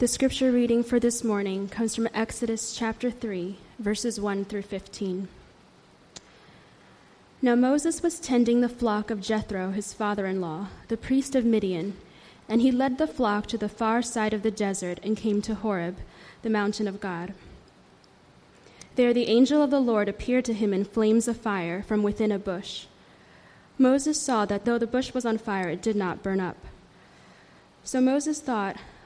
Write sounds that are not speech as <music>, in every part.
The scripture reading for this morning comes from Exodus chapter 3, verses 1 through 15. Now Moses was tending the flock of Jethro, his father in law, the priest of Midian, and he led the flock to the far side of the desert and came to Horeb, the mountain of God. There the angel of the Lord appeared to him in flames of fire from within a bush. Moses saw that though the bush was on fire, it did not burn up. So Moses thought,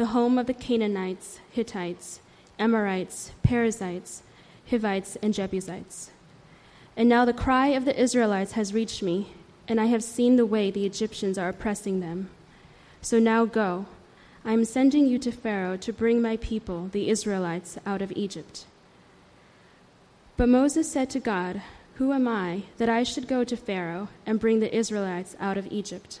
the home of the Canaanites, Hittites, Amorites, Perizzites, Hivites, and Jebusites. And now the cry of the Israelites has reached me, and I have seen the way the Egyptians are oppressing them. So now go. I am sending you to Pharaoh to bring my people, the Israelites, out of Egypt. But Moses said to God, Who am I that I should go to Pharaoh and bring the Israelites out of Egypt?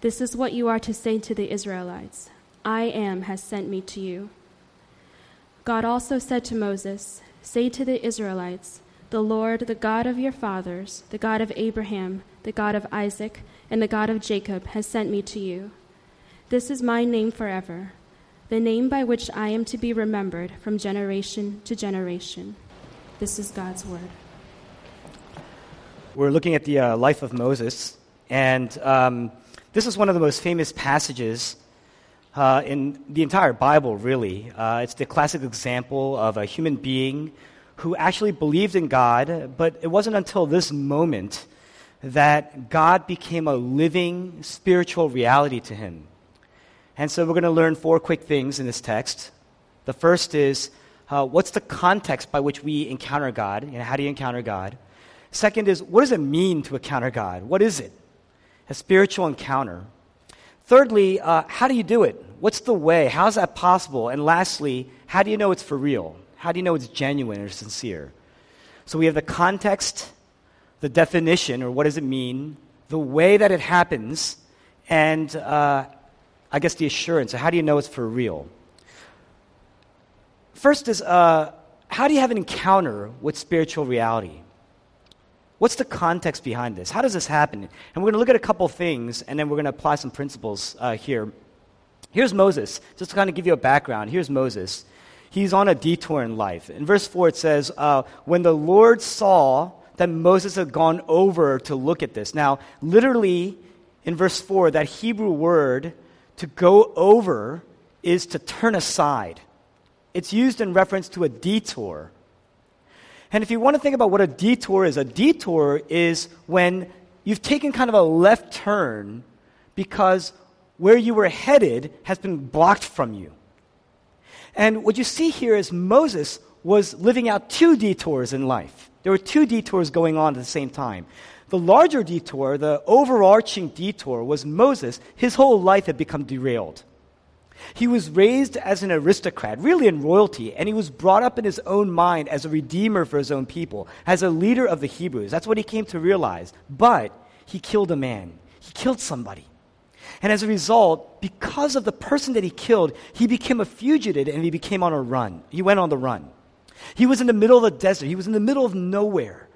This is what you are to say to the Israelites I am has sent me to you. God also said to Moses, Say to the Israelites, The Lord, the God of your fathers, the God of Abraham, the God of Isaac, and the God of Jacob, has sent me to you. This is my name forever, the name by which I am to be remembered from generation to generation. This is God's word. We're looking at the uh, life of Moses, and um, this is one of the most famous passages uh, in the entire Bible, really. Uh, it's the classic example of a human being who actually believed in God, but it wasn't until this moment that God became a living spiritual reality to him. And so we're going to learn four quick things in this text. The first is uh, what's the context by which we encounter God? and how do you encounter God? Second is what does it mean to encounter God? What is it? A spiritual encounter. Thirdly, uh, how do you do it? What's the way? How's that possible? And lastly, how do you know it's for real? How do you know it's genuine or sincere? So we have the context, the definition, or what does it mean, the way that it happens, and uh, I guess the assurance. So how do you know it's for real? First is uh, how do you have an encounter with spiritual reality? What's the context behind this? How does this happen? And we're going to look at a couple things, and then we're going to apply some principles uh, here. Here's Moses, just to kind of give you a background. Here's Moses. He's on a detour in life. In verse 4, it says, uh, When the Lord saw that Moses had gone over to look at this. Now, literally, in verse 4, that Hebrew word to go over is to turn aside. It's used in reference to a detour. And if you want to think about what a detour is, a detour is when you've taken kind of a left turn because where you were headed has been blocked from you. And what you see here is Moses was living out two detours in life. There were two detours going on at the same time. The larger detour, the overarching detour, was Moses. His whole life had become derailed. He was raised as an aristocrat, really in royalty, and he was brought up in his own mind as a redeemer for his own people, as a leader of the Hebrews. That's what he came to realize. But he killed a man, he killed somebody. And as a result, because of the person that he killed, he became a fugitive and he became on a run. He went on the run. He was in the middle of the desert. He was in the middle of nowhere.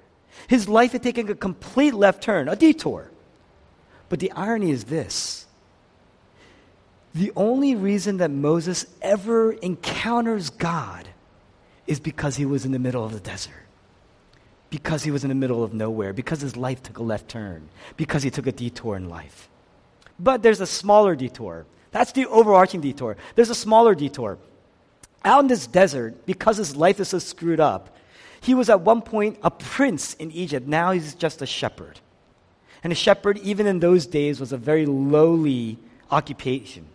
His life had taken a complete left turn, a detour. But the irony is this the only reason that Moses ever encounters God is because he was in the middle of the desert. Because he was in the middle of nowhere. Because his life took a left turn. Because he took a detour in life. But there's a smaller detour. That's the overarching detour. There's a smaller detour. Out in this desert, because his life is so screwed up, he was at one point a prince in Egypt. Now he's just a shepherd. And a shepherd, even in those days, was a very lowly occupation.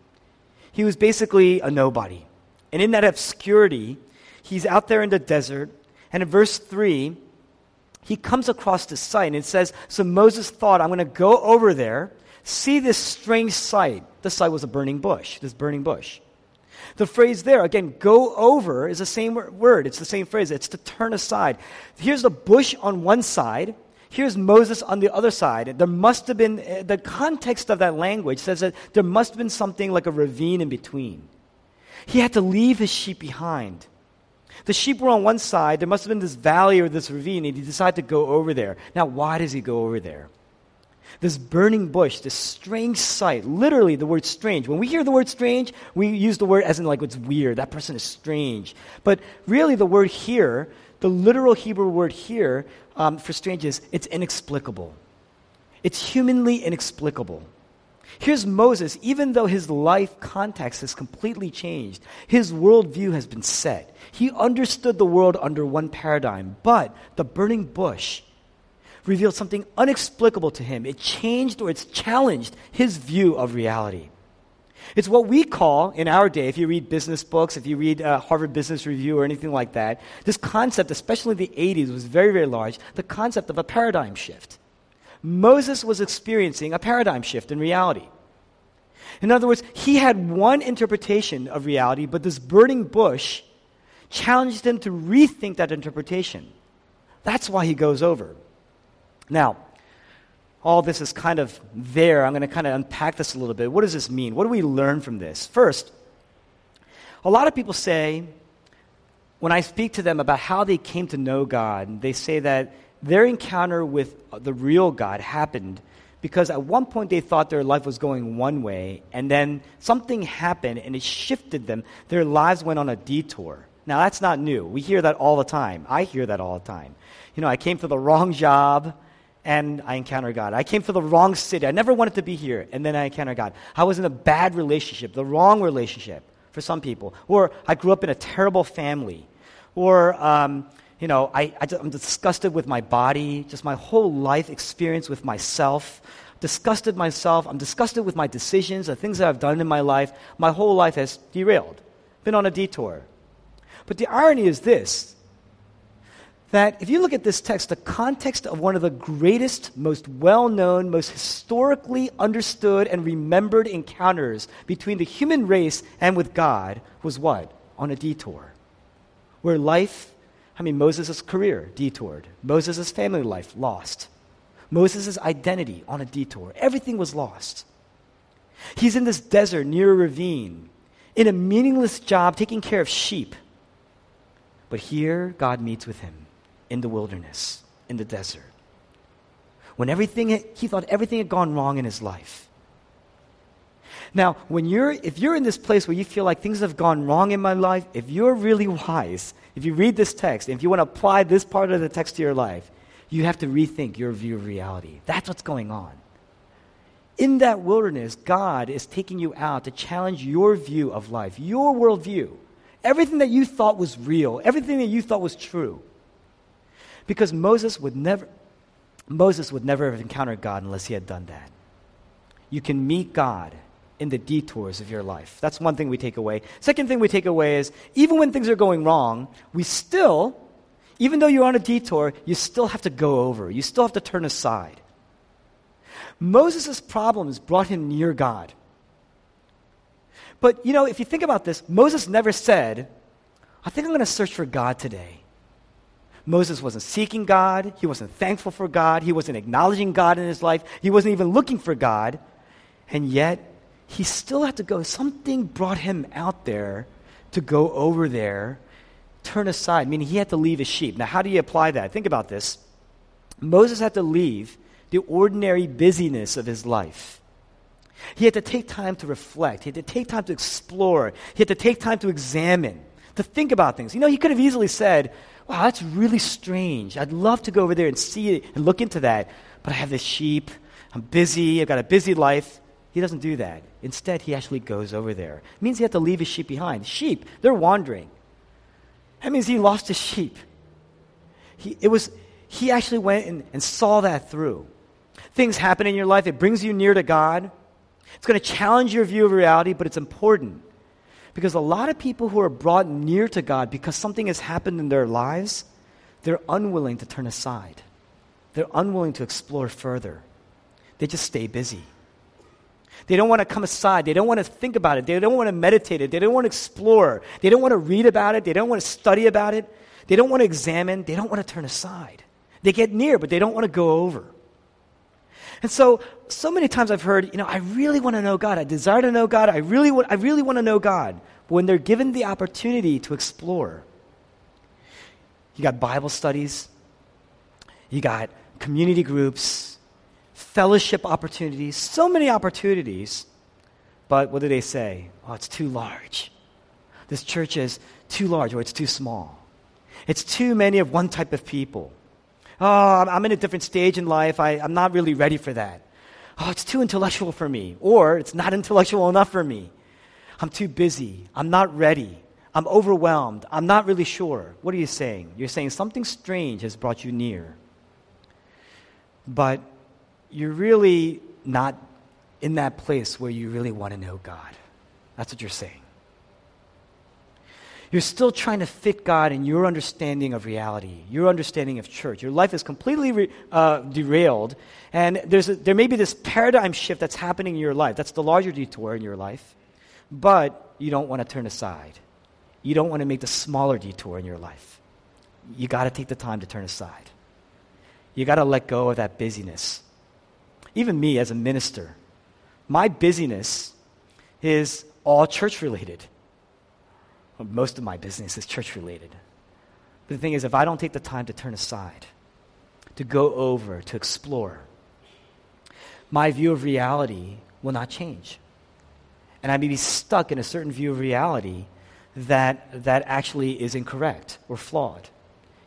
He was basically a nobody. And in that obscurity, he's out there in the desert. And in verse 3, he comes across this sight. And it says, So Moses thought, I'm going to go over there, see this strange sight. The sight was a burning bush, this burning bush. The phrase there, again, go over, is the same word. It's the same phrase. It's to turn aside. Here's the bush on one side. Here's Moses on the other side. There must have been, the context of that language says that there must have been something like a ravine in between. He had to leave his sheep behind. The sheep were on one side. There must have been this valley or this ravine, and he decided to go over there. Now, why does he go over there? this burning bush, this strange sight. Literally, the word strange. When we hear the word strange, we use the word as in like it's weird. That person is strange. But really, the word here, the literal Hebrew word here um, for strange is it's inexplicable. It's humanly inexplicable. Here's Moses, even though his life context has completely changed, his worldview has been set. He understood the world under one paradigm, but the burning bush revealed something unexplicable to him. It changed or it's challenged his view of reality. It's what we call, in our day, if you read business books, if you read uh, Harvard Business Review or anything like that, this concept, especially in the 80s, was very, very large the concept of a paradigm shift. Moses was experiencing a paradigm shift in reality. In other words, he had one interpretation of reality, but this burning bush challenged him to rethink that interpretation. That's why he goes over. Now, all this is kind of there. I'm going to kind of unpack this a little bit. What does this mean? What do we learn from this? First, a lot of people say, when I speak to them about how they came to know God, they say that their encounter with the real God happened because at one point they thought their life was going one way, and then something happened and it shifted them. Their lives went on a detour. Now, that's not new. We hear that all the time. I hear that all the time. You know, I came for the wrong job and I encountered God. I came for the wrong city. I never wanted to be here, and then I encountered God. I was in a bad relationship, the wrong relationship for some people. Or I grew up in a terrible family. Or, um, you know, I, I, I'm disgusted with my body, just my whole life experience with myself. Disgusted myself. I'm disgusted with my decisions, the things that I've done in my life. My whole life has derailed, been on a detour. But the irony is this that if you look at this text, the context of one of the greatest, most well known, most historically understood and remembered encounters between the human race and with God was what? On a detour. Where life, I mean, Moses' career detoured, Moses' family life lost, Moses' identity on a detour. Everything was lost. He's in this desert near a ravine, in a meaningless job taking care of sheep. But here, God meets with him in the wilderness, in the desert. When everything, he thought everything had gone wrong in his life. Now, when you're, if you're in this place where you feel like things have gone wrong in my life, if you're really wise, if you read this text, if you want to apply this part of the text to your life, you have to rethink your view of reality. That's what's going on. In that wilderness, God is taking you out to challenge your view of life, your worldview. Everything that you thought was real, everything that you thought was true. Because Moses would never, Moses would never have encountered God unless he had done that. You can meet God in the detours of your life. That's one thing we take away. Second thing we take away is even when things are going wrong, we still, even though you're on a detour, you still have to go over. You still have to turn aside. Moses' problems brought him near God. But, you know, if you think about this, Moses never said, I think I'm going to search for God today. Moses wasn't seeking God. He wasn't thankful for God. He wasn't acknowledging God in his life. He wasn't even looking for God. And yet, he still had to go. Something brought him out there to go over there, turn aside, meaning he had to leave his sheep. Now, how do you apply that? Think about this. Moses had to leave the ordinary busyness of his life. He had to take time to reflect. He had to take time to explore. He had to take time to examine, to think about things. You know, he could have easily said, Wow, that's really strange. I'd love to go over there and see it and look into that, but I have this sheep. I'm busy. I've got a busy life. He doesn't do that. Instead, he actually goes over there. It means he had to leave his sheep behind. Sheep, they're wandering. That means he lost his sheep. He, it was, he actually went and, and saw that through. Things happen in your life, it brings you near to God. It's going to challenge your view of reality, but it's important. Because a lot of people who are brought near to God because something has happened in their lives, they're unwilling to turn aside. They're unwilling to explore further. They just stay busy. They don't want to come aside. They don't want to think about it. They don't want to meditate it. They don't want to explore. They don't want to read about it. They don't want to study about it. They don't want to examine. They don't want to turn aside. They get near, but they don't want to go over. And so, so many times I've heard, you know, I really want to know God. I desire to know God. I really want, I really want to know God. But when they're given the opportunity to explore, you got Bible studies, you got community groups, fellowship opportunities, so many opportunities. But what do they say? Oh, it's too large. This church is too large or it's too small. It's too many of one type of people. Oh, I'm in a different stage in life. I, I'm not really ready for that. Oh, it's too intellectual for me. Or it's not <laughs> intellectual enough for me. I'm too busy. I'm not ready. I'm overwhelmed. I'm not really sure. What are you saying? You're saying something strange has brought you near. But you're really not in that place where you really want to know God. That's what you're saying. You're still trying to fit God in your understanding of reality, your understanding of church. Your life is completely re, uh, derailed, and there's a, there may be this paradigm shift that's happening in your life. That's the larger detour in your life, but you don't want to turn aside. You don't want to make the smaller detour in your life. You got to take the time to turn aside. You got to let go of that busyness. Even me as a minister, my busyness is all church related most of my business is church related. But the thing is, if I don't take the time to turn aside, to go over, to explore, my view of reality will not change. And I may be stuck in a certain view of reality that, that actually is incorrect or flawed.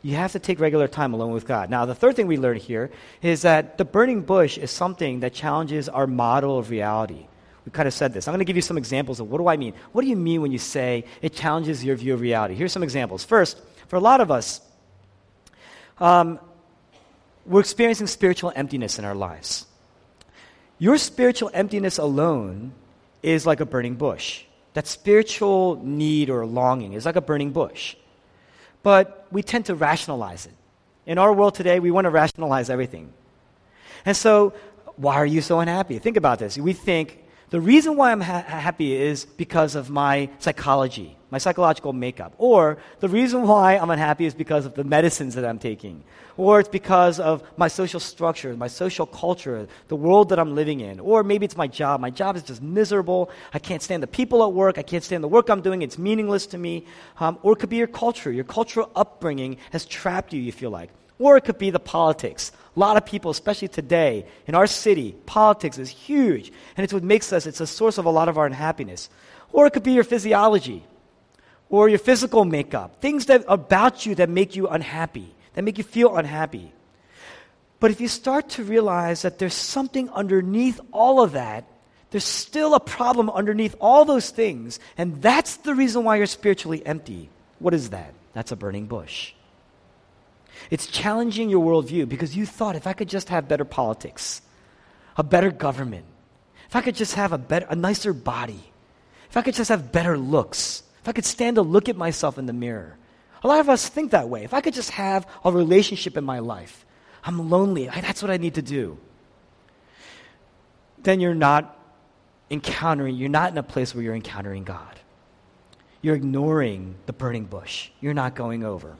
You have to take regular time alone with God. Now, the third thing we learn here is that the burning bush is something that challenges our model of reality. We kind of said this. I'm going to give you some examples of what do I mean? What do you mean when you say it challenges your view of reality? Here's some examples. First, for a lot of us, um, we're experiencing spiritual emptiness in our lives. Your spiritual emptiness alone is like a burning bush. That spiritual need or longing is like a burning bush. But we tend to rationalize it. In our world today, we want to rationalize everything. And so, why are you so unhappy? Think about this. We think the reason why I'm ha- happy is because of my psychology, my psychological makeup. Or the reason why I'm unhappy is because of the medicines that I'm taking. Or it's because of my social structure, my social culture, the world that I'm living in. Or maybe it's my job. My job is just miserable. I can't stand the people at work. I can't stand the work I'm doing. It's meaningless to me. Um, or it could be your culture. Your cultural upbringing has trapped you, you feel like. Or it could be the politics. A lot of people, especially today, in our city, politics is huge. And it's what makes us, it's a source of a lot of our unhappiness. Or it could be your physiology or your physical makeup. Things that about you that make you unhappy, that make you feel unhappy. But if you start to realize that there's something underneath all of that, there's still a problem underneath all those things, and that's the reason why you're spiritually empty. What is that? That's a burning bush. It's challenging your worldview because you thought if I could just have better politics, a better government, if I could just have a, better, a nicer body, if I could just have better looks, if I could stand to look at myself in the mirror. A lot of us think that way. If I could just have a relationship in my life, I'm lonely. I, that's what I need to do. Then you're not encountering, you're not in a place where you're encountering God. You're ignoring the burning bush. You're not going over.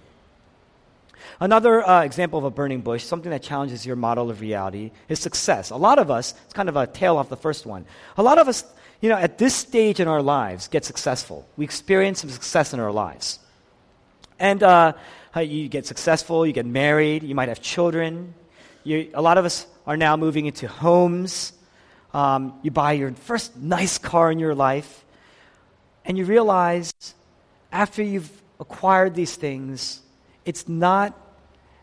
Another uh, example of a burning bush, something that challenges your model of reality, is success. A lot of us, it's kind of a tail off the first one. A lot of us, you know, at this stage in our lives, get successful. We experience some success in our lives. And uh, you get successful, you get married, you might have children. You, a lot of us are now moving into homes. Um, you buy your first nice car in your life, and you realize after you've acquired these things, it's not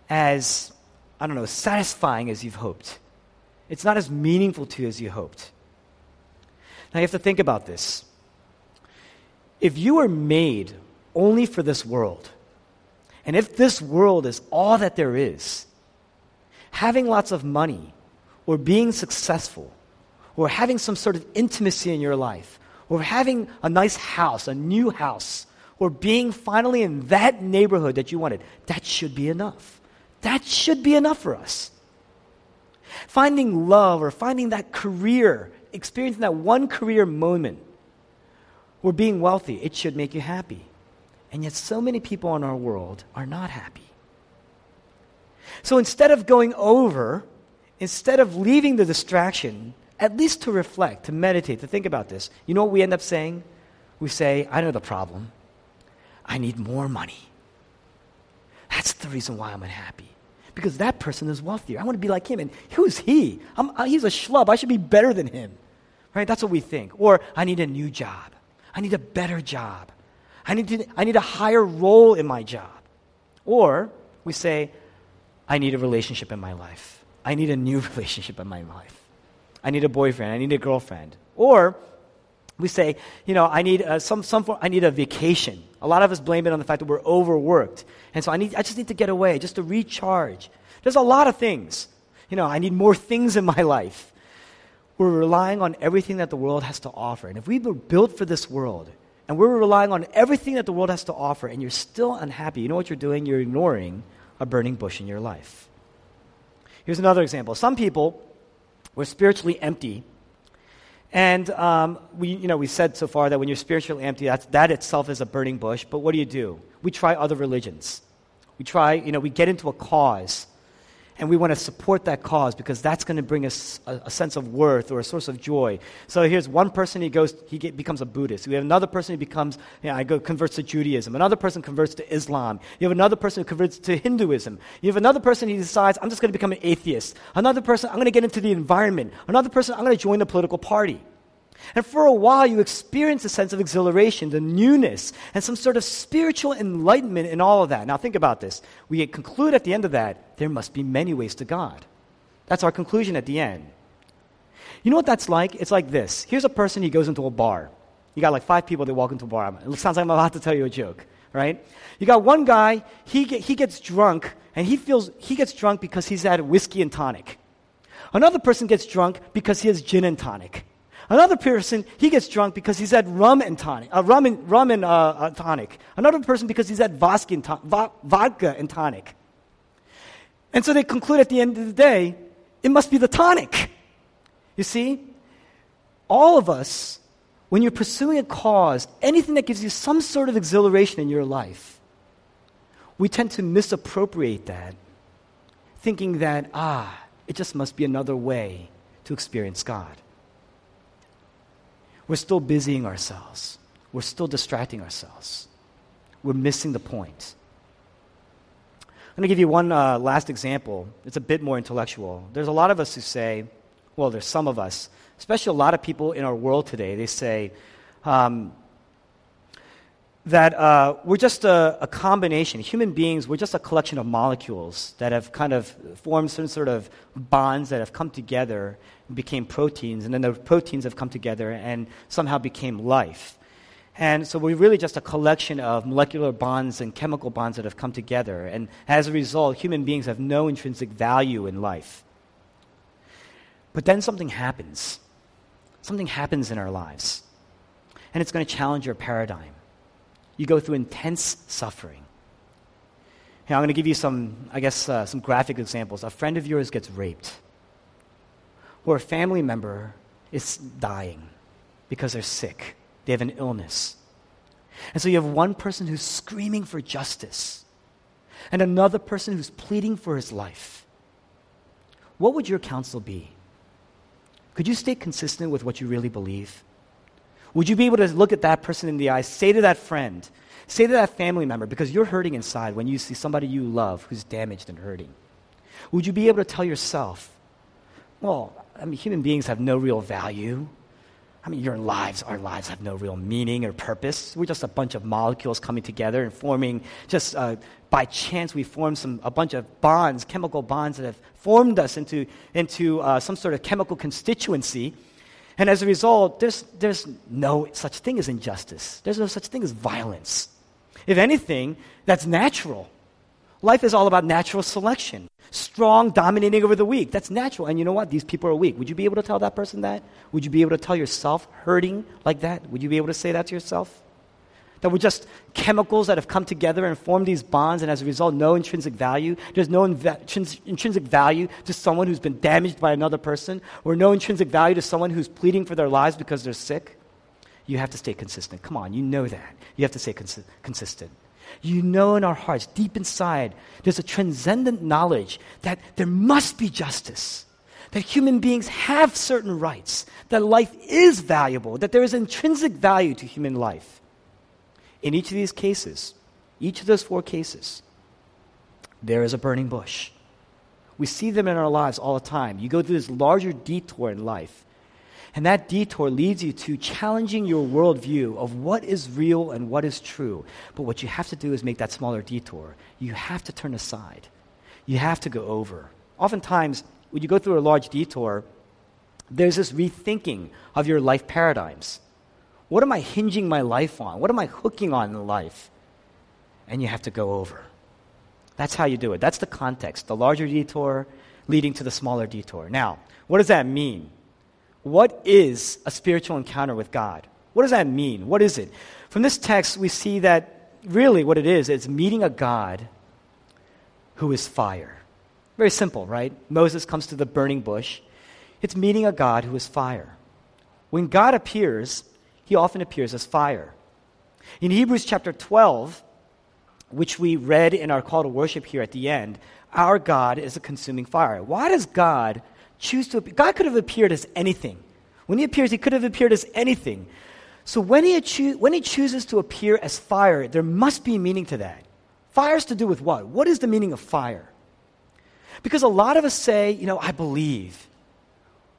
as, I don't know, satisfying as you've hoped. It's not as meaningful to you as you hoped. Now you have to think about this. If you were made only for this world, and if this world is all that there is, having lots of money, or being successful, or having some sort of intimacy in your life, or having a nice house, a new house, or being finally in that neighborhood that you wanted, that should be enough. That should be enough for us. Finding love or finding that career, experiencing that one career moment, or being wealthy, it should make you happy. And yet, so many people in our world are not happy. So instead of going over, instead of leaving the distraction, at least to reflect, to meditate, to think about this, you know what we end up saying? We say, I know the problem. I need more money. That's the reason why I'm unhappy. Because that person is wealthier. I want to be like him. And who's he? Uh, he's a schlub. I should be better than him. Right? That's what we think. Or I need a new job. I need a better job. I need, to, I need a higher role in my job. Or we say, I need a relationship in my life. I need a new <laughs> relationship in my life. I need a boyfriend. I need a girlfriend. Or we say, you know, I need uh, some, some form, I need a vacation. A lot of us blame it on the fact that we're overworked. And so I, need, I just need to get away, just to recharge. There's a lot of things. You know, I need more <laughs> things in my life. We're relying on everything that the world has to offer. And if we were built for this world, and we're relying on everything that the world has to offer, and you're still unhappy, you know what you're doing? You're ignoring a burning bush in your life. Here's another example. Some people were spiritually empty. And um, we, you know, we said so far that when you're spiritually empty, that's, that itself is a burning bush. But what do you do? We try other religions. We try, you know, we get into a cause and we want to support that cause because that's going to bring us a, a, sense of worth or a source of joy. So here's one person he goes, he get, becomes a Buddhist. We have another person who becomes, you know, I go converts to Judaism. Another person converts to Islam. You have another person who converts to Hinduism. You have another person who decides, I'm just going to become an atheist. Another person, I'm going to get into the environment. Another person, I'm going to join the political party. And for a while, you experience a sense of exhilaration, the newness, and some sort of spiritual enlightenment in all of that. Now, think about this. We conclude at the end of that, there must be many ways to God. That's our conclusion at the end. You know what that's like? It's like this. Here's a person, he goes into a bar. You got like five people that walk into a bar. It sounds like I'm about to tell you a joke, right? You got one guy, he, get, he gets drunk, and he feels he gets drunk because he's had whiskey and tonic. Another person gets drunk because he has gin and tonic. Another person, he gets drunk because he's had rum and tonic, uh, rum and, rum and uh, uh, tonic. Another person because he's had vodka and, to- vodka and tonic. And so they conclude at the end of the day, it must be the tonic. You see, all of us, when you're pursuing a cause, anything that gives you some sort of exhilaration in your life, we tend to misappropriate that, thinking that, ah, it just must be another way to experience God. We're still busying ourselves. We're still distracting ourselves. We're missing the point. I'm going to give you one uh, last example. It's a bit more intellectual. There's a lot of us who say, well, there's some of us, especially a lot of people in our world today, they say um, that uh, we're just a, a, combination. Human beings, we're just a collection of molecules that have kind of formed some sort of bonds that have come together and became proteins, and then the proteins have come together and somehow became life. And so we're really just a collection of molecular bonds and chemical bonds that have come together. And as a result, human beings have no intrinsic value in life. But then something happens. Something happens in our lives. And it's going to challenge your paradigm. You go through intense suffering. Here, I'm going to give you some, I guess, uh, some graphic examples. A friend of yours gets raped or a family member is dying because they're sick, they have an illness. And so you have one person who's screaming for justice and another person who's pleading for his life. What would your counsel be? Could you stay consistent with what you really believe? Would you be able to look at that person in the eye, say to that friend, say to that family member, because you're hurting inside when you see somebody you love who's damaged and hurting? Would you be able to tell yourself, well, I mean, human beings have no real value. I mean, your lives, our lives have no real meaning or purpose. We're just a bunch of molecules coming together and forming, just uh, by chance, we formed some, a bunch of bonds, chemical bonds that have formed us into, into uh, some sort of chemical constituency. And as a result, there's, there's no such thing as injustice, there's no such thing as violence. If anything, that's natural. Life is all about natural selection. Strong dominating over the weak. That's natural. And you know what? These people are weak. Would you be able to tell that person that? Would you be able to tell yourself hurting like that? Would you be able to say that to yourself? That we're just chemicals that have come together and formed these bonds, and as a result, no intrinsic value. There's no inv- intrinsic value to someone who's been damaged by another person, or no intrinsic value to someone who's pleading for their lives because they're sick. You have to stay consistent. Come on, you know that. You have to stay cons- consistent. You know in our hearts, deep inside, there's a transcendent knowledge that there must be justice, that human beings have certain rights, that life is valuable, that there is intrinsic value to human life. In each of these cases, each of those four cases, there is a burning bush. We see them in our lives all the time. You go through this larger detour in life, and that detour leads you to challenging your worldview of what is real and what is true. But what you have to do is make that smaller detour. You have to turn aside, you have to go over. Oftentimes, when you go through a large detour, there's this rethinking of your life paradigms. What am I hinging my life on? What am I hooking on in life? And you have to go over. That's how you do it. That's the context. The larger detour leading to the smaller detour. Now, what does that mean? What is a spiritual encounter with God? What does that mean? What is it? From this text, we see that really what it is, it's meeting a God who is fire. Very simple, right? Moses comes to the burning bush. It's meeting a God who is fire. When God appears, he often appears as fire. In Hebrews chapter 12, which we read in our call to worship here at the end, our God is a consuming fire. Why does God choose to appear? God could have appeared as anything. When he appears, he could have appeared as anything. So when he, cho- when he chooses to appear as fire, there must be meaning to that. Fire is to do with what? What is the meaning of fire? Because a lot of us say, you know, I believe.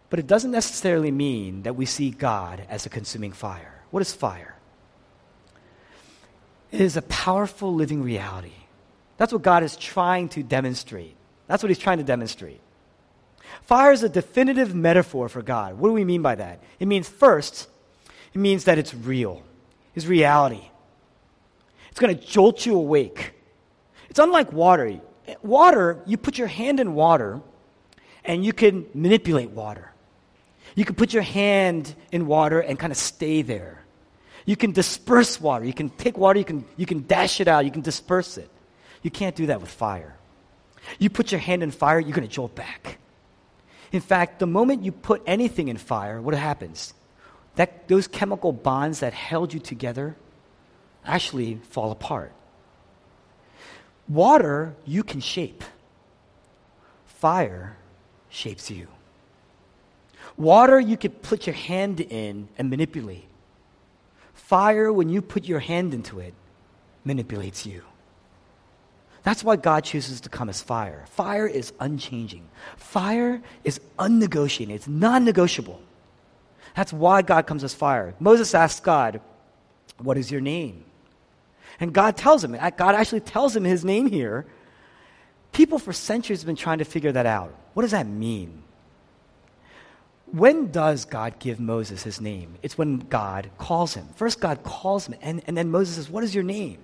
But it doesn't necessarily mean that we see God as a consuming fire. What is fire? It is a powerful living reality. That's what God is trying to demonstrate. That's what He's trying to demonstrate. Fire is a definitive metaphor for God. What do we mean by that? It means, first, it means that it's real, it's reality. It's going to jolt you awake. It's unlike water. Water, you put your hand in water and you can manipulate water. You can put your hand in water and kind of stay there. You can disperse water. You can take water, you can, you can dash it out, you can disperse it. You can't do that with fire. You put your hand in fire, you're going to jolt back. In fact, the moment you put anything in fire, what happens? That, those chemical bonds that held you together actually fall apart. Water, you can shape. Fire shapes you. Water, you could put your hand in and manipulate. Fire, when you put your hand into it, manipulates you. That's why God chooses to come as fire. Fire is unchanging. Fire is unnegotiated. It's non-negotiable. That's why God comes as fire. Moses asks God, "What is your name?" And God tells him. Uh, God actually tells him his name here. People for centuries have been trying to figure that out. What does that mean? When does God give Moses his name? It's when God calls him. First, God calls him, and, and then Moses says, What is your name?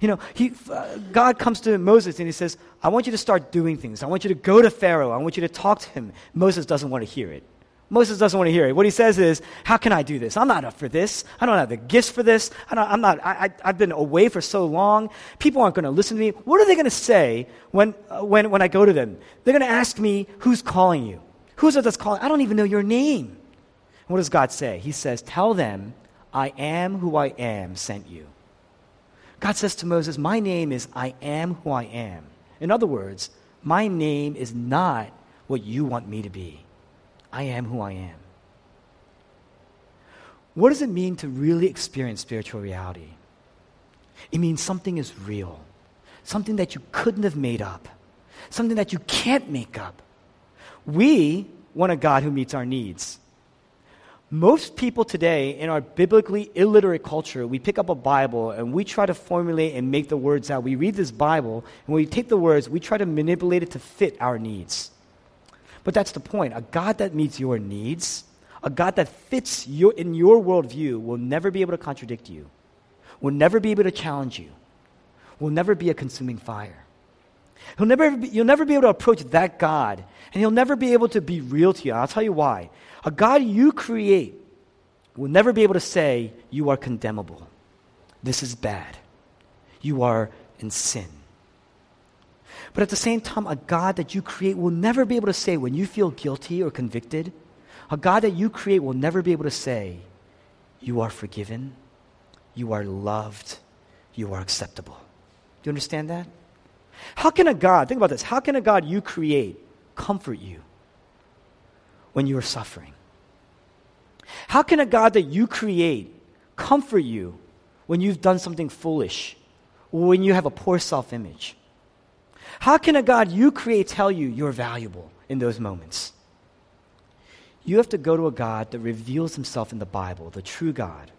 You know, he, uh, God comes to Moses and he says, I want you to start doing things. I want you to go to Pharaoh. I want you to talk to him. Moses doesn't want to hear it. Moses doesn't want to hear it. What he says is, How can I do this? I'm not up for this. I don't have the gifts for this. I am not, I, have been away for so long. People aren't going to listen to me. What are they going to say when, uh, when, when I go to them? They're going to ask me, Who's calling you? Who's it that's calling? I don't even know your name. What does God say? He says, Tell them, I am who I am sent you. God says to Moses, My name is I am who I am. In other words, my name is not what you want me to be. I am who I am. What does it mean to really experience spiritual reality? It means something is real, something that you couldn't have made up, something that you can't make up. We want a God who meets our needs. Most people today in our biblically illiterate culture, we pick up a Bible and we try to formulate and make the words out. We read this Bible, and when we take the words, we try to manipulate it to fit our needs. But that's the point. A God that meets your needs, a God that fits your, in your worldview, will never be able to contradict you, will never be able to challenge you, will never be a consuming fire. He'll never be, you'll never be able to approach that God, and he'll never be able to be real to you. I'll tell you why. A God you create will never be able to say, You are condemnable. This is bad. You are in sin. But at the same time, a God that you create will never be able to say, when you feel guilty or convicted, a God that you create will never be able to say, You are forgiven, you are loved, you are acceptable. Do you understand that? How can a God, think about this, how can a God you create comfort you when you are suffering? How can a God that you create comfort you when you've done something foolish when you have a poor self image? How can a God you create tell you you're valuable in those moments? You have to go to a God that reveals himself in the Bible, the true God,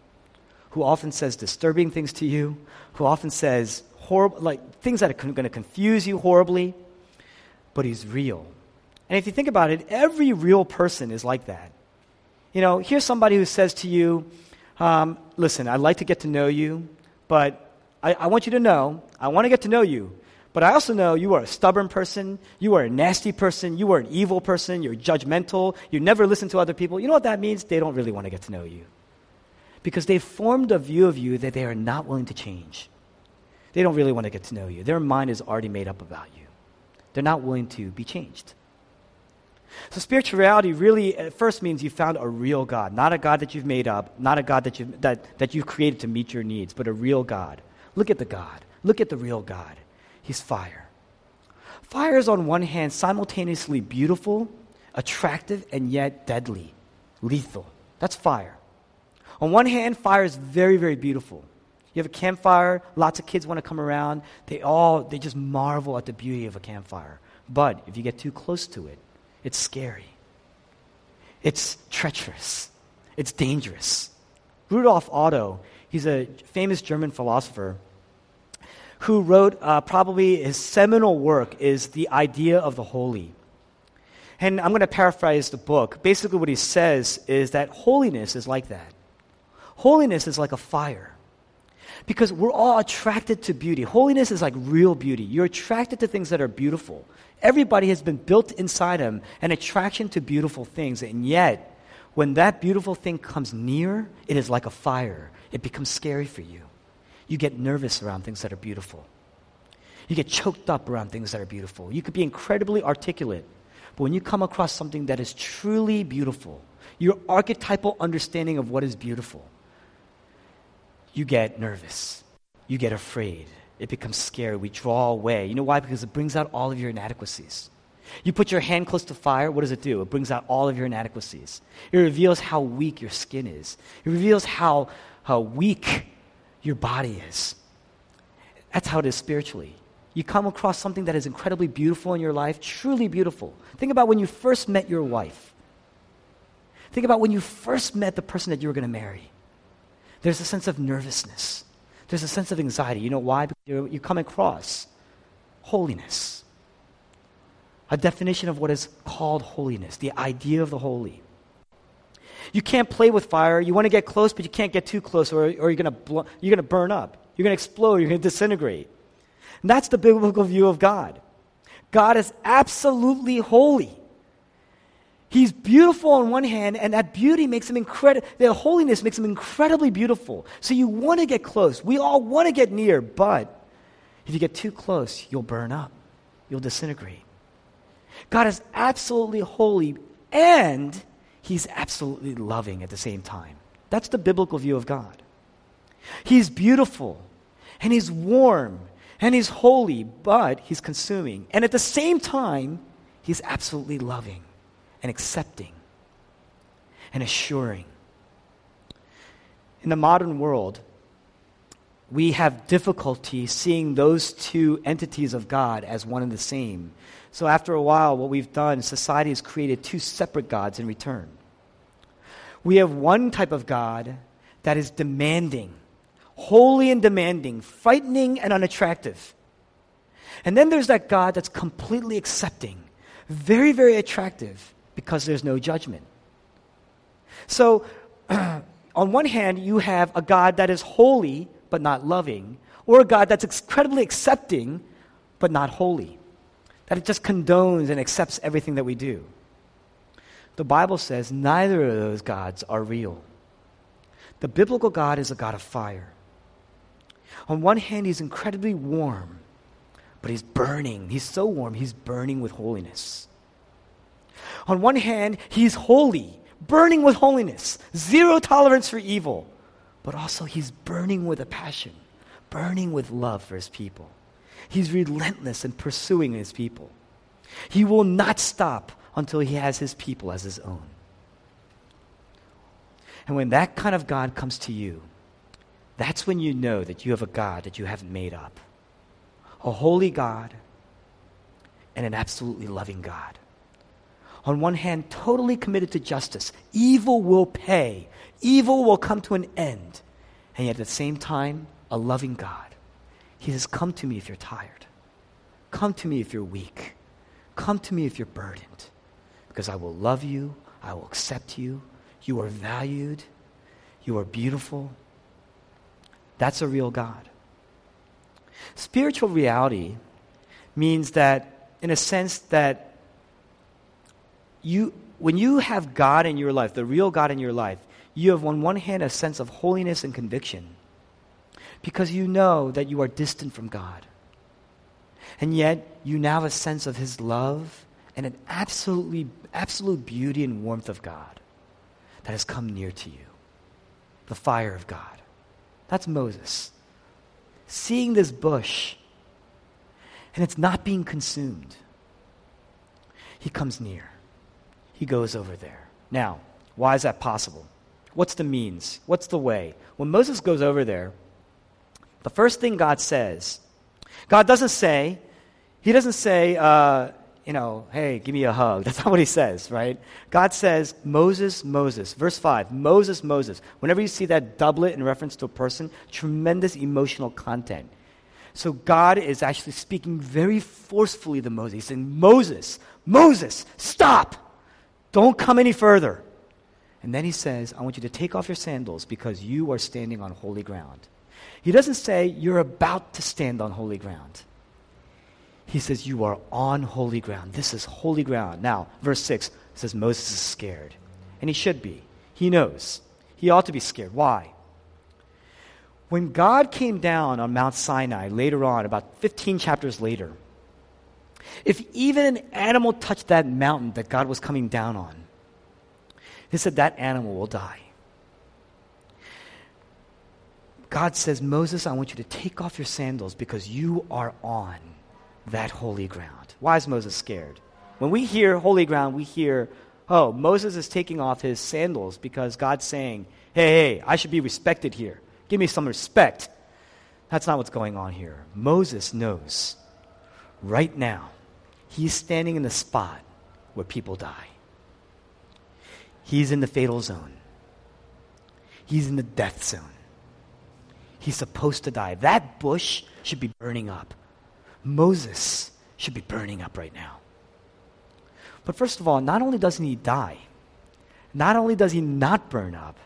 who often says disturbing things to you, who often says horrible, like things that are going to confuse you horribly, but he's real. And if you think about it, every real person is like that. You know, here's somebody who says to you, um, Listen, I'd like to get to know you, but I, I want you to know, I want to get to know you, but I also know you are a stubborn person, you are a nasty person, you are an evil person, you're judgmental, you never listen to other people. You know what that means? They don't really want to get to know you. Because they've formed a view of you that they are not willing to change. They don't really want to get to know you. Their mind is already made up about you. They're not willing to be changed. So spirituality really at first means you found a real God, not a God that you've made up, not a God that you've, that, that you've created to meet your needs, but a real God. Look at the God. Look at the real God. He's fire. Fire is on one hand simultaneously beautiful, attractive, and yet deadly, lethal. That's fire. On one hand, fire is very, very beautiful. You have a campfire, lots of kids want to come around. They all, they just marvel at the beauty of a campfire. But if you get too close to it, it's scary. It's treacherous. It's dangerous. Rudolf Otto, he's a famous German philosopher who wrote uh, probably his seminal work is The Idea of the Holy. And I'm going to paraphrase the book. Basically, what he says is that holiness is like that. Holiness is like a fire. Because we're all attracted to beauty. Holiness is like real beauty. You're attracted to things that are beautiful. Everybody has been built inside them an attraction to beautiful things. And yet, when that beautiful thing comes near, it is like a fire. It becomes scary for you. You get nervous around things that are beautiful. You get choked up around things that are beautiful. You could be incredibly articulate, but when you come across something that is truly beautiful, your archetypal understanding of what is beautiful, you get nervous. You get afraid. It becomes scary. We draw away. You know why? Because it brings out all of your inadequacies. You put your hand close to fire, what does it do? It brings out all of your inadequacies. It reveals how weak your skin is, it reveals how, how weak your body is. That's how it is spiritually. You come across something that is incredibly beautiful in your life, truly beautiful. Think about when you first met your wife. Think about when you first met the person that you were going to marry. There's a sense of nervousness. There's a sense of anxiety. You know why? Because you come across holiness. A definition of what is called holiness, the idea of the holy. You can't play with fire. You want to get close, but you can't get too close, or, or you're going bl- to burn up. You're going to explode. You're going to disintegrate. And that's the biblical view of God. God is absolutely holy. He's beautiful on one hand, and that beauty makes him incredible. The holiness makes him incredibly beautiful. So you want to get close. We all want to get near, but if you get too close, you'll burn up, you'll disintegrate. God is absolutely holy, and he's absolutely loving at the same time. That's the biblical view of God. He's beautiful, and he's warm, and he's holy, but he's consuming. And at the same time, he's absolutely loving and accepting and assuring. in the modern world, we have difficulty seeing those two entities of God as one and the same. So, after a while, what we've done, society has created two separate gods in return. We have one type of God that is demanding, holy and demanding, frightening and unattractive. And then there's that God that's completely accepting, very, very attractive because there's no judgment. So, <clears throat> on one hand, you have a God that is holy but not loving, or a God that's incredibly accepting but not holy, that it just condones and accepts everything that we do. The Bible says neither of those gods are real. The biblical God is a God of fire. On one hand, he's incredibly warm, but he's burning. He's so warm, he's burning with holiness. On one hand, he's holy, burning with holiness, zero tolerance for evil, but also he's burning with a passion, burning with love for his people. He's relentless in pursuing his people. He will not stop until he has his people as his own. And when that kind of God comes to you, that's when you know that you have a God that you haven't made up. A holy God and an absolutely loving God. On one hand, totally committed to justice. Evil will pay, evil will come to an end. And yet at the same time, a loving God. He says, Come to me if you're tired. Come to me if you're weak. Come to me if you're burdened because I will love you, I will accept you, you are valued, you are beautiful. That's a real God. Spiritual reality means that, in a sense, that you, when you have God in your life, the real God in your life, you have on one hand a sense of holiness and conviction because you know that you are distant from God. And yet, you now have a sense of His love and an absolutely, absolute beauty and warmth of God that has come near to you. The fire of God. That's Moses. Seeing this bush, and it's not being consumed. He comes near. He goes over there. Now, why is that possible? What's the means? What's the way? When Moses goes over there, the first thing God says, God doesn't say, He doesn't say, uh, you know, hey, give me a hug. <laughs> That's not what he says, right? God says, Moses, Moses. Verse 5, Moses, Moses. Whenever you see that doublet in reference to a person, tremendous emotional content. So God is actually speaking very forcefully to Moses. Saying, Moses, Moses, stop! Don't come any further. And then he says, I want you to take off your sandals because you are standing on holy ground. He doesn't say, You're about to stand on holy ground. He says, You are on holy ground. This is holy ground. Now, verse 6 says, Moses is scared. And he should be. He knows. He ought to be scared. Why? When God came down on Mount Sinai later on, about 15 chapters later, if even an animal touched that mountain that God was coming down on, he said that animal will die. God says, Moses, I want you to take off your sandals because you are on that holy ground. Why is Moses scared? When we hear holy ground, we hear, oh, Moses is taking off his sandals because God's saying, hey, hey, I should be respected here. Give me some respect. That's not what's going on here. Moses knows right now he's standing in the spot where people die. He's in the fatal zone. He's in the death zone. He's supposed to die. That bush should be burning up. Moses should be burning up right now. But first of all, not only doesn't he die, not only does he not burn up,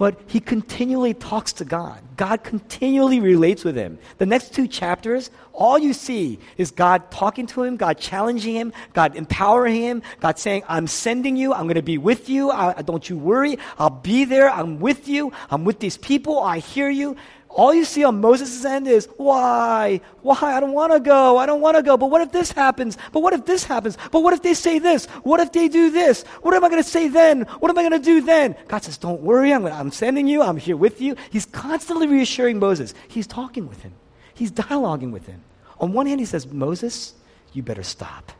but he continually talks to God. God continually relates with him. The next two chapters, all you see is God talking to him, God challenging him, God empowering him, God saying, I'm sending you, I'm going to be with you, I, don't you worry, I'll be there, I'm with you, I'm with these people, I hear you. All you see on Moses' end is, why? Why? I don't want to go. I don't want to go. But what if this happens? But what if this happens? But what if they say this? What if they do this? What am I going to say then? What am I going to do then? God says, don't worry. I'm, going I'm sending you. I'm here with you. He's constantly reassuring Moses. He's talking with him. He's dialoguing with him. On one hand, he says, Moses, you better stop.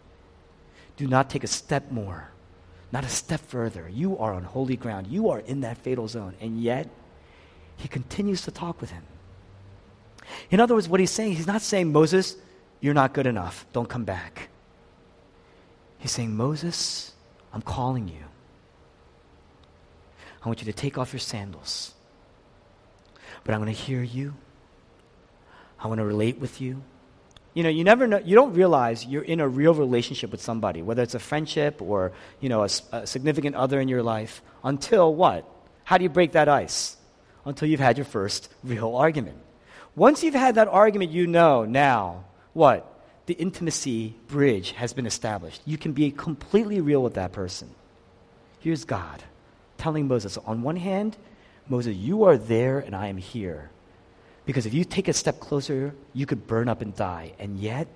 Do not take a step more, not a step further. You are on holy ground. You are in that fatal zone. And yet, he continues to talk with him. In other words, what he's saying, he's not saying, Moses, you're not good enough. Don't come back. He's saying, Moses, I'm calling you. I want you to take off your sandals. But I'm going to hear you. I want to relate with you. You know, you never know, you don't realize you're in a real relationship with somebody, whether it's a friendship or, you know, a, a significant other in your life, until what? How do you break that ice? Until you've had your first real argument. Once you've had that argument, you know now what? The intimacy bridge has been established. You can be completely real with that person. Here's God telling Moses, on one hand, Moses, you are there and I am here. Because if you take a step closer, you could burn up and die. And yet,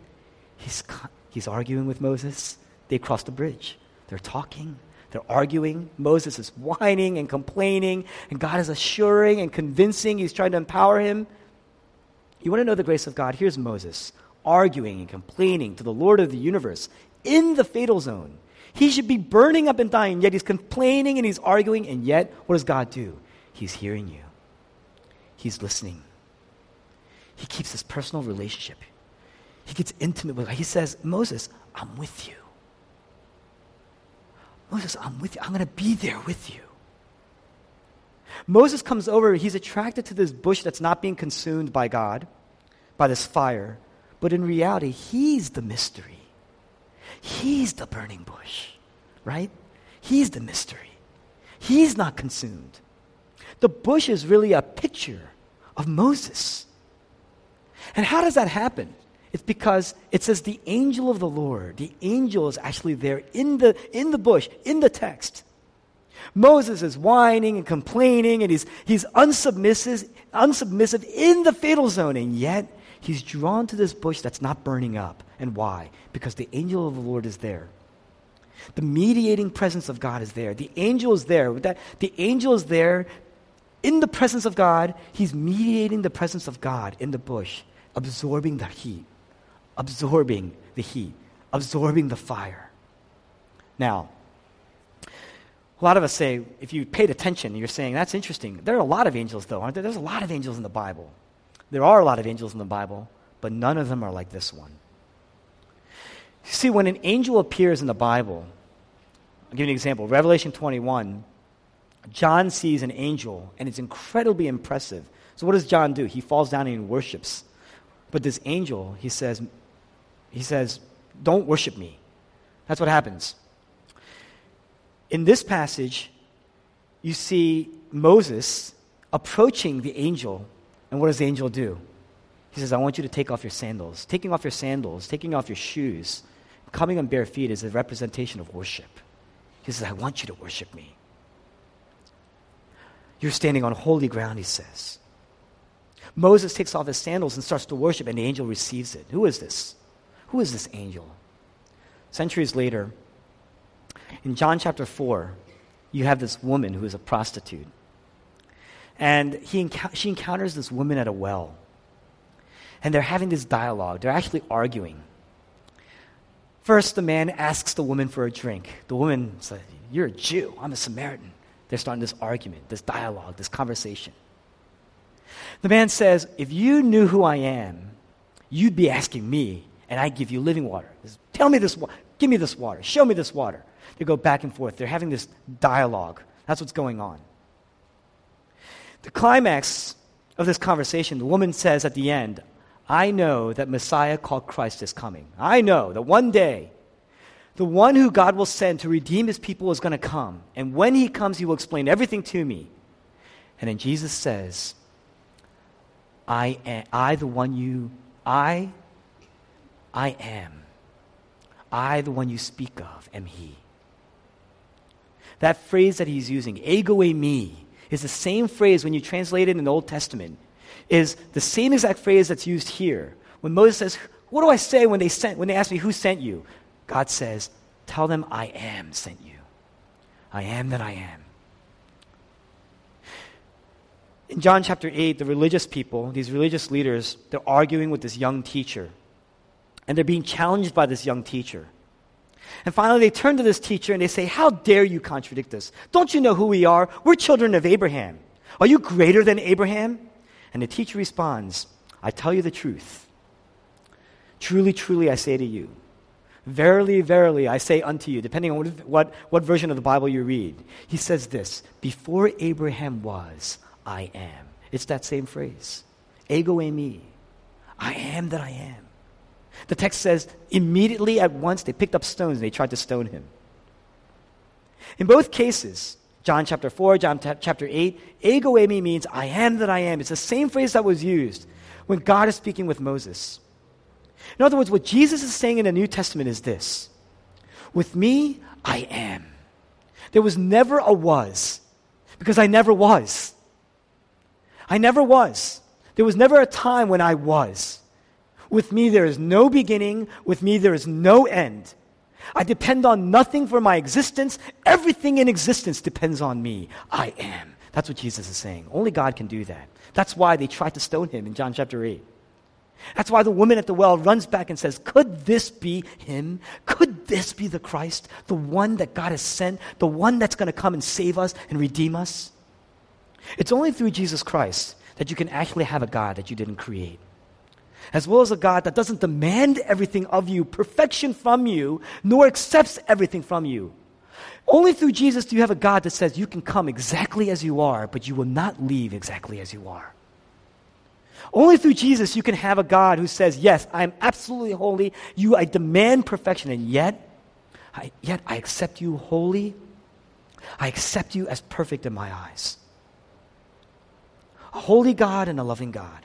he's, he's arguing with Moses. They cross the bridge. They're talking. They're arguing. Moses is whining and complaining, and God is assuring and convincing. He's trying to empower him. You want to know the grace of God? Here's Moses arguing and complaining to the Lord of the universe in the fatal zone. He should be burning up and dying, yet he's complaining and he's arguing, and yet, what does God do? He's hearing you, he's listening. He keeps this personal relationship. He gets intimate with. God. He says, Moses, I'm with you. Moses, I'm with you. I'm going to be there with you. Moses comes over. He's attracted to this bush that's not being consumed by God, by this fire. But in reality, he's the mystery. He's the burning bush, right? He's the mystery. He's not consumed. The bush is really a picture of Moses. And how does that happen? It's because it says the angel of the Lord. The angel is actually there in the, in the bush, in the text. Moses is whining and complaining, and he's, he's unsubmissive, unsubmissive in the fatal zone, and yet he's drawn to this bush that's not burning up. And why? Because the angel of the Lord is there. The mediating presence of God is there. The angel is there. That, the angel is there in the presence of God. He's mediating the presence of God in the bush absorbing the heat, absorbing the heat, absorbing the fire. Now, a lot of us say, if you paid attention, you're saying, that's interesting. There are a lot of angels, though, aren't there? There's a lot of angels in the Bible. There are a lot of angels in the Bible, but none of them are like this one. You see, when an angel appears in the Bible, I'll give you an example. Revelation 21, John sees an angel, and it's incredibly impressive. So, what does John do? He falls down and worships but this angel, he says, he says, don't worship me. That's what happens. In this passage, you see Moses approaching the angel, and what does the angel do? He says, I want you to take off your sandals. Taking off your sandals, taking off your shoes, coming on bare feet is a representation of worship. He says, I want you to worship me. You're standing on holy ground, he says. Moses takes off his sandals and starts to worship, and the angel receives it. Who is this? Who is this angel? Centuries later, in John chapter 4, you have this woman who is a prostitute. And he, she encounters this woman at a well. And they're having this dialogue. They're actually arguing. First, the man asks the woman for a drink. The woman says, You're a Jew. I'm a Samaritan. They're starting this argument, this dialogue, this conversation. The man says, If you knew who I am, you'd be asking me, and I give you living water. Tell me this, water. give me this water, show me this water. They go back and forth. They're having this dialogue. That's what's going on. The climax of this conversation, the woman says at the end, I know that Messiah called Christ is coming. I know that one day the one who God will send to redeem his people is going to come. And when he comes, he will explain everything to me. And then Jesus says, I am, I the one you, I, I am. I, the one you speak of, am He. That phrase that he's using, ego eimi, is the same phrase when you translate it in the Old Testament, is the same exact phrase that's used here. When Moses says, What do I say when they, sent, when they ask me who sent you? God says, Tell them I am sent you. I am that I am. In John chapter 8, the religious people, these religious leaders, they're arguing with this young teacher. And they're being challenged by this young teacher. And finally, they turn to this teacher and they say, How dare you contradict us? Don't you know who we are? We're children of Abraham. Are you greater than Abraham? And the teacher responds, I tell you the truth. Truly, truly, I say to you, Verily, verily, I say unto you, depending on what, what, what version of the Bible you read, he says this Before Abraham was, I am. It's that same phrase. Ego eimi. I am that I am. The text says, immediately at once they picked up stones and they tried to stone him. In both cases, John chapter 4, John t- chapter 8, ego eimi means I am that I am. It's the same phrase that was used when God is speaking with Moses. In other words, what Jesus is saying in the New Testament is this With me, I am. There was never a was, because I never was. I never was. There was never a time when I was. With me, there is no beginning. With me, there is no end. I depend on nothing for my existence. Everything in existence depends on me. I am. That's what Jesus is saying. Only God can do that. That's why they tried to stone him in John chapter 8. That's why the woman at the well runs back and says, Could this be him? Could this be the Christ, the one that God has sent, the one that's going to come and save us and redeem us? It's only through Jesus Christ that you can actually have a God that you didn't create. As well as a God that doesn't demand everything of you, perfection from you, nor accepts everything from you. Only through Jesus do you have a God that says you can come exactly as you are, but you will not leave exactly as you are. Only through Jesus you can have a God who says, Yes, I am absolutely holy. You, I demand perfection, and yet, I, yet I accept you holy. I accept you as perfect in my eyes. A holy God and a loving God.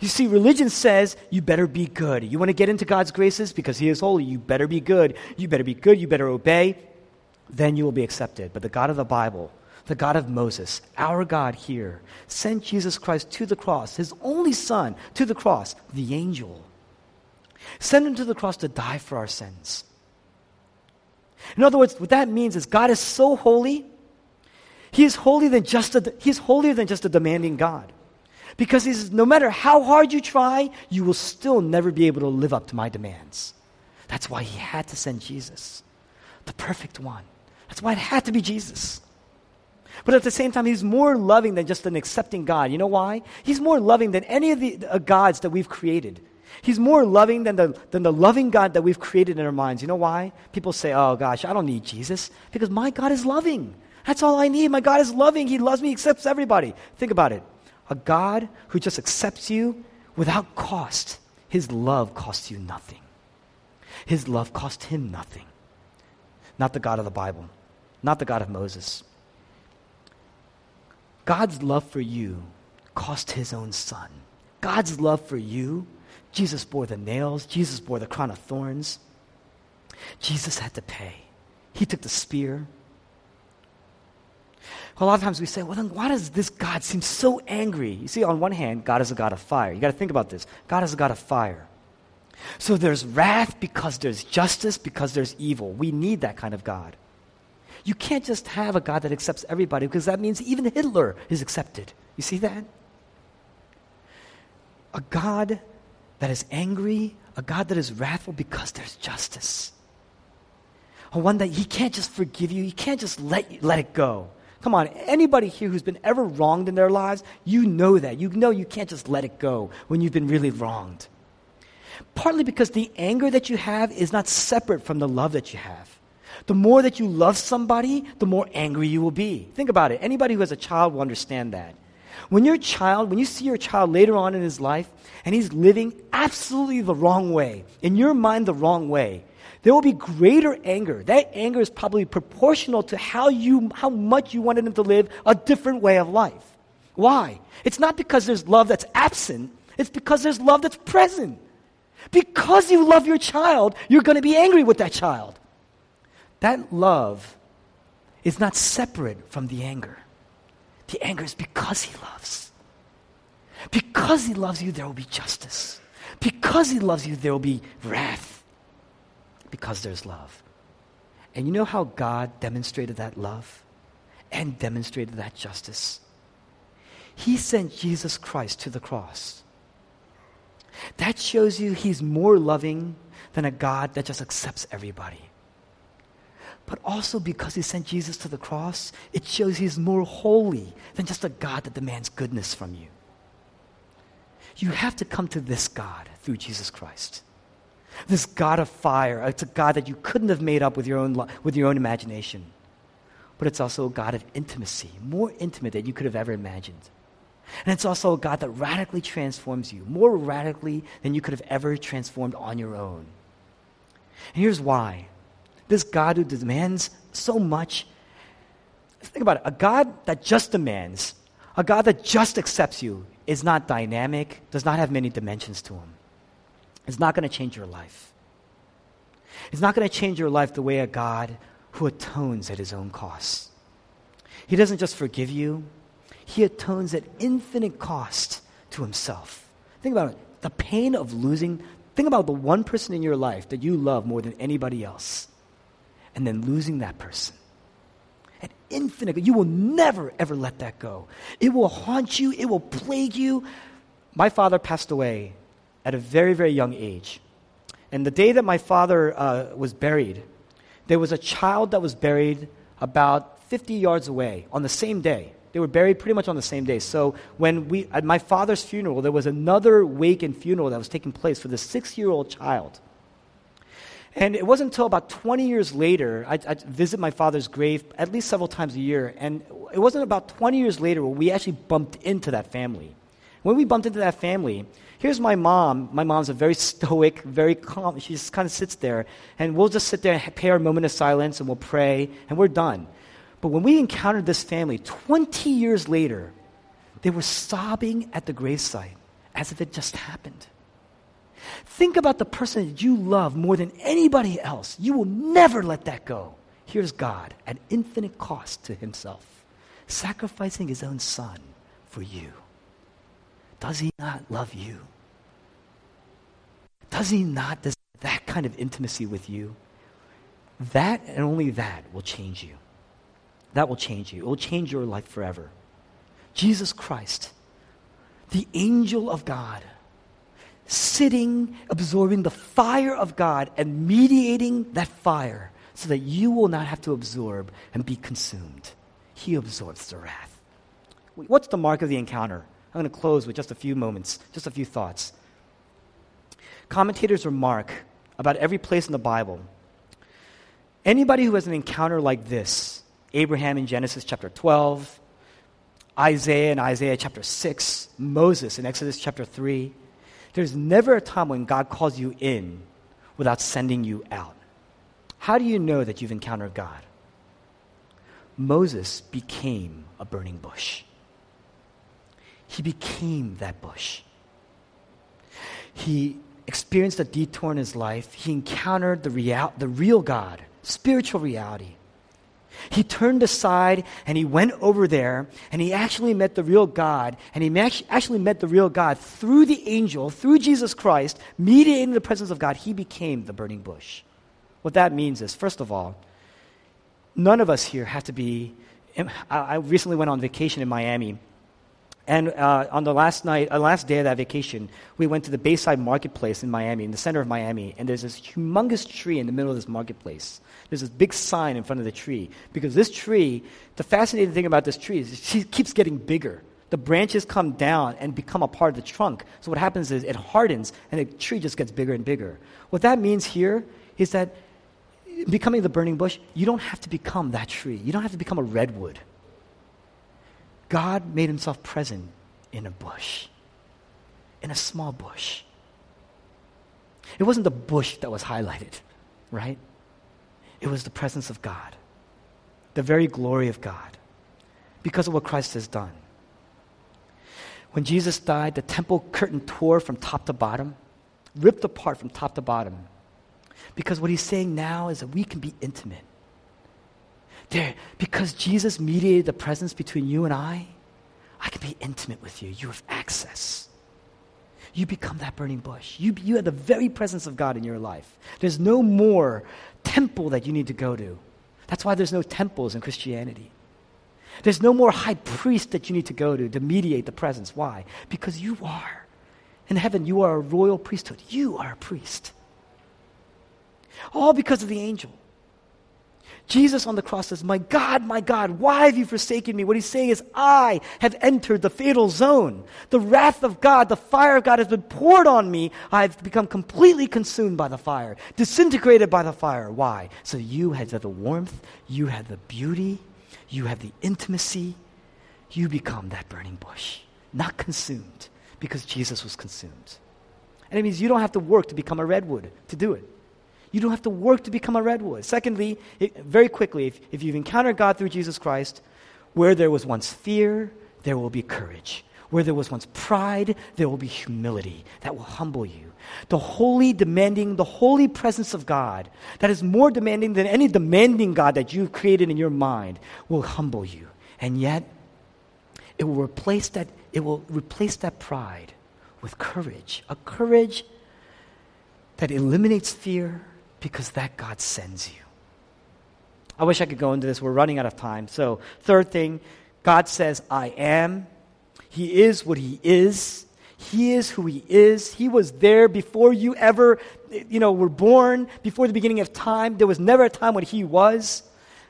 You see, religion says you better be good. You want to get into God's graces because He is holy. You better be good. You better be good. You better obey. Then you will be accepted. But the God of the Bible the God of Moses, our God here, sent Jesus Christ to the cross, his only Son, to the cross, the angel. Sent him to the cross to die for our sins. In other words, what that means is God is so holy, he is, holy than just a, he is holier than just a demanding God. Because he says, no matter how hard you try, you will still never be able to live up to my demands. That's why he had to send Jesus, the perfect one. That's why it had to be Jesus. But at the same time, he's more loving than just an accepting God. You know why? He's more loving than any of the uh, gods that we've created. He's more loving than the, than the loving God that we've created in our minds. You know why? People say, oh gosh, I don't need Jesus because my God is loving. That's all I need. My God is loving. He loves me, accepts everybody. Think about it. A God who just accepts you without cost. His love costs you nothing. His love cost him nothing. Not the God of the Bible, not the God of Moses. God's love for you cost his own son. God's love for you, Jesus bore the nails, Jesus bore the crown of thorns. Jesus had to pay. He took the spear. A lot of times we say, well, then why does this God seem so angry? You see, on one hand, God is a God of fire. You got to think about this. God is a God of fire. So there's wrath because there's justice, because there's evil. We need that kind of God. You can't just have a God that accepts everybody because that means even Hitler is accepted. You see that? A God that is angry, a God that is wrathful because there's justice. A one that he can't just forgive you, he can't just let, you, let it go. Come on, anybody here who's been ever wronged in their lives, you know that. You know you can't just let it go when you've been really wronged. Partly because the anger that you have is not separate from the love that you have. The more that you love somebody, the more angry you will be. Think about it. Anybody who has a child will understand that. When your child, when you see your child later on in his life and he's living absolutely the wrong way, in your mind, the wrong way, there will be greater anger. That anger is probably proportional to how, you, how much you wanted him to live a different way of life. Why? It's not because there's love that's absent, it's because there's love that's present. Because you love your child, you're going to be angry with that child. That love is not separate from the anger. The anger is because he loves. Because he loves you, there will be justice. Because he loves you, there will be wrath. Because there's love. And you know how God demonstrated that love and demonstrated that justice? He sent Jesus Christ to the cross. That shows you he's more loving than a God that just accepts everybody. but also because he sent Jesus to the cross, it shows he's more holy than just a God that demands goodness from you. You have to come to this God through Jesus Christ. This God of fire. It's a God that you couldn't have made up with your own, with your own imagination. But it's also a God of intimacy, more intimate than you could have ever imagined. And it's also a God that radically transforms you, more radically than you could have ever transformed on your own. And here's why this God who demands so much. Think about it. A God that just demands, a God that just accepts you, is not dynamic, does not have many dimensions to him. It's not going to change your life. It's not going to change your life the way a God who atones at his own cost. He doesn't just forgive you, he atones at infinite cost to himself. Think about it the pain of losing. Think about the one person in your life that you love more than anybody else, and then losing that person. At infinite, you will never ever let that go. It will haunt you, it will plague you. My father passed away at a very, very young age. And the day that my father uh, was buried, there was a child that was buried about 50 yards away on the same day. They were buried pretty much on the same day. So when we, at my father's funeral, there was another wake and funeral that was taking place for the six-year-old child. And it wasn't until about 20 years later, I, I visit my father's grave at least several times a year. And it wasn't about 20 years later where we actually bumped into that family. When we bumped into that family, here's my mom. My mom's a very stoic, very calm. She just kind of sits there, and we'll just sit there and pay our moment of silence, and we'll pray, and we're done. But when we encountered this family 20 years later, they were sobbing at the gravesite as if it just happened. Think about the person that you love more than anybody else. You will never let that go. Here's God at infinite cost to himself, sacrificing his own son for you. Does he not love you? Does he not desire that kind of intimacy with you? That and only that will change you. That will change you. It will change your life forever. Jesus Christ, the angel of God, sitting, absorbing the fire of God and mediating that fire so that you will not have to absorb and be consumed. He absorbs the wrath. What's the mark of the encounter? I'm going to close with just a few moments, just a few thoughts. Commentators remark about every place in the Bible. Anybody who has an encounter like this, Abraham in Genesis chapter 12, Isaiah in Isaiah chapter 6, Moses in Exodus chapter 3, there's never a time when God calls you in without sending you out. How do you know that you've encountered God? Moses became a burning bush. He became that bush. He experienced a detour in his life. He encountered the, real, the real God, spiritual reality. He turned aside and he went over there and he actually met the real God. And he actually met the real God through the angel, through Jesus Christ, mediating the presence of God. He became the burning bush. What that means is, first of all, none of us here have to be. I recently went on vacation in Miami and uh, on the last night, uh, last day of that vacation, we went to the Bayside Marketplace in Miami, in the center of Miami, and there's this humongous tree in the middle of this marketplace. There's this big sign in front of the tree because this tree, the fascinating thing about this tree is it <laughs> keeps getting bigger. The branches come down and become a part of the trunk. So what happens is it hardens and the tree just gets bigger and bigger. What that means here is that becoming the burning bush, you don't have to become that tree. You don't have to become a redwood. God made himself present in a bush, in a small bush. It wasn't the bush that was highlighted, right? It was the presence of God, the very glory of God, because of what Christ has done. When Jesus died, the temple curtain tore from top to bottom, ripped apart from top to bottom. Because what he's saying now is that we can be intimate there, because Jesus mediated the presence between you and I, I can be intimate with you. You have access. You become that burning bush. You, you have the very presence of God in your life. There's no more temple that you need to go to. That's why there's no temples in Christianity. There's no more high priest that you need to go to to mediate the presence. Why? Because you are. In heaven, you are a royal priesthood. You are a priest. All because of the angel. Jesus on the cross says, My God, my God, why have you forsaken me? What he's saying is, I have entered the fatal zone. The wrath of God, the fire of God has been poured on me. I've become completely consumed by the fire, disintegrated by the fire. Why? So you had the warmth, you had the beauty, you have the intimacy. You become that burning bush, not consumed, because Jesus was consumed. And it means you don't have to work to become a redwood to do it. You don't have to work to become a redwood. Secondly, it, very quickly, if, if you've encountered God through Jesus Christ, where there was once fear, there will be courage. Where there was once pride, there will be humility that will humble you. The holy, demanding, the holy presence of God that is more demanding than any demanding God that you've created in your mind will humble you. And yet, it will replace that, it will replace that pride with courage. A courage that eliminates fear, because that God sends you. I wish I could go into this. We're running out of time. So, third thing, God says, I am. He is what He is. He is who He is. He was there before you ever, you know, were born, before the beginning of time. There was never a time when He was.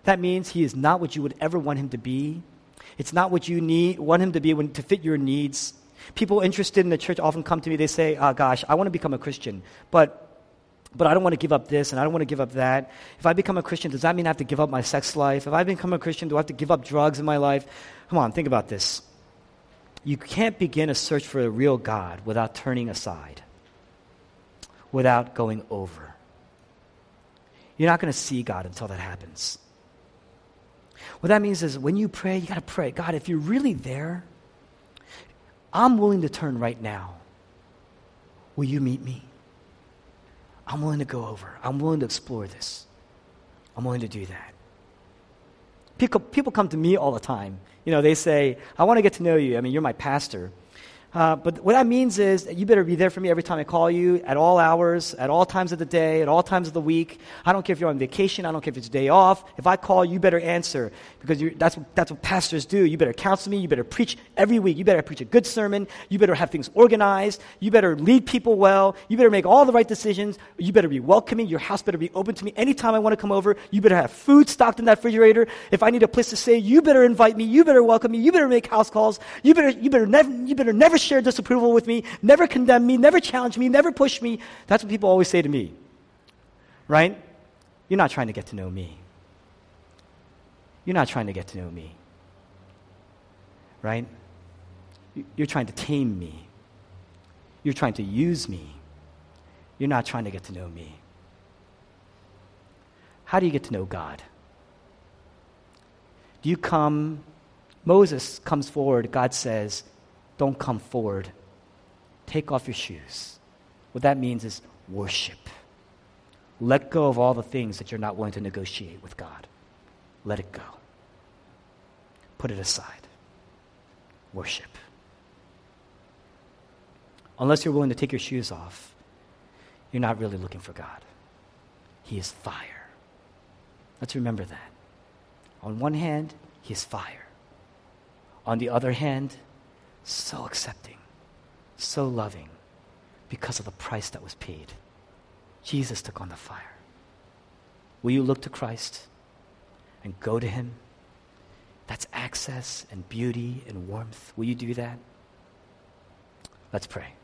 That means He is not what you would ever want Him to be. It's not what you need, want Him to be when, to fit your needs. People interested in the church often come to me, they say, oh, gosh, I want to become a Christian, but but I don't want to give up this and I don't want to give up that. If I become a Christian, does that mean I have to give up my sex life? If I become a Christian, do I have to give up drugs in my life? Come on, think about this. You can't begin a search for a real God without turning aside, without going over. You're not going to see God until that happens. What that means is when you pray, you got to pray God, if you're really there, I'm willing to turn right now. Will you meet me? I'm willing to go over. I'm willing to explore this. I'm willing to do that. People, people come to me all the time. You know, they say, I want to get to know you. I mean, you're my pastor. Uh, but what that means is that you better be there for me every time I call you, at all hours, at all times of the day, at all times of the week. I don't care if you're on vacation. I don't care if it's a day off. If I call, you better answer because that's, that's what pastors do. You better counsel me. You better preach every week. You better preach a good sermon. You better have things organized. You better lead people well. You better make all the right decisions. You better be welcoming. Your house better be open to me anytime I want to come over. You better have food stocked in that refrigerator. If I need a place to stay, you better invite me. You better welcome me. You better make house calls. You better, you better never, you better never share disapproval with me, never condemn me, never challenge me, never push me. That's what people always say to me. Right? You're not trying to get to know me. You're not trying to get to know me. Right? You're trying to tame me. You're trying to use me. You're not trying to get to know me. How do you get to know God? Do you come, Moses comes forward, God says, don't come forward. Take off your shoes. What that means is worship. Let go of all the things that you're not willing to negotiate with God. Let it go. Put it aside. Worship. Unless you're willing to take your shoes off, you're not really looking for God. He is fire. Let's remember that. On one hand, He is fire. On the other hand, so accepting, so loving because of the price that was paid. Jesus took on the fire. Will you look to Christ and go to Him? That's access and beauty and warmth. Will you do that? Let's pray.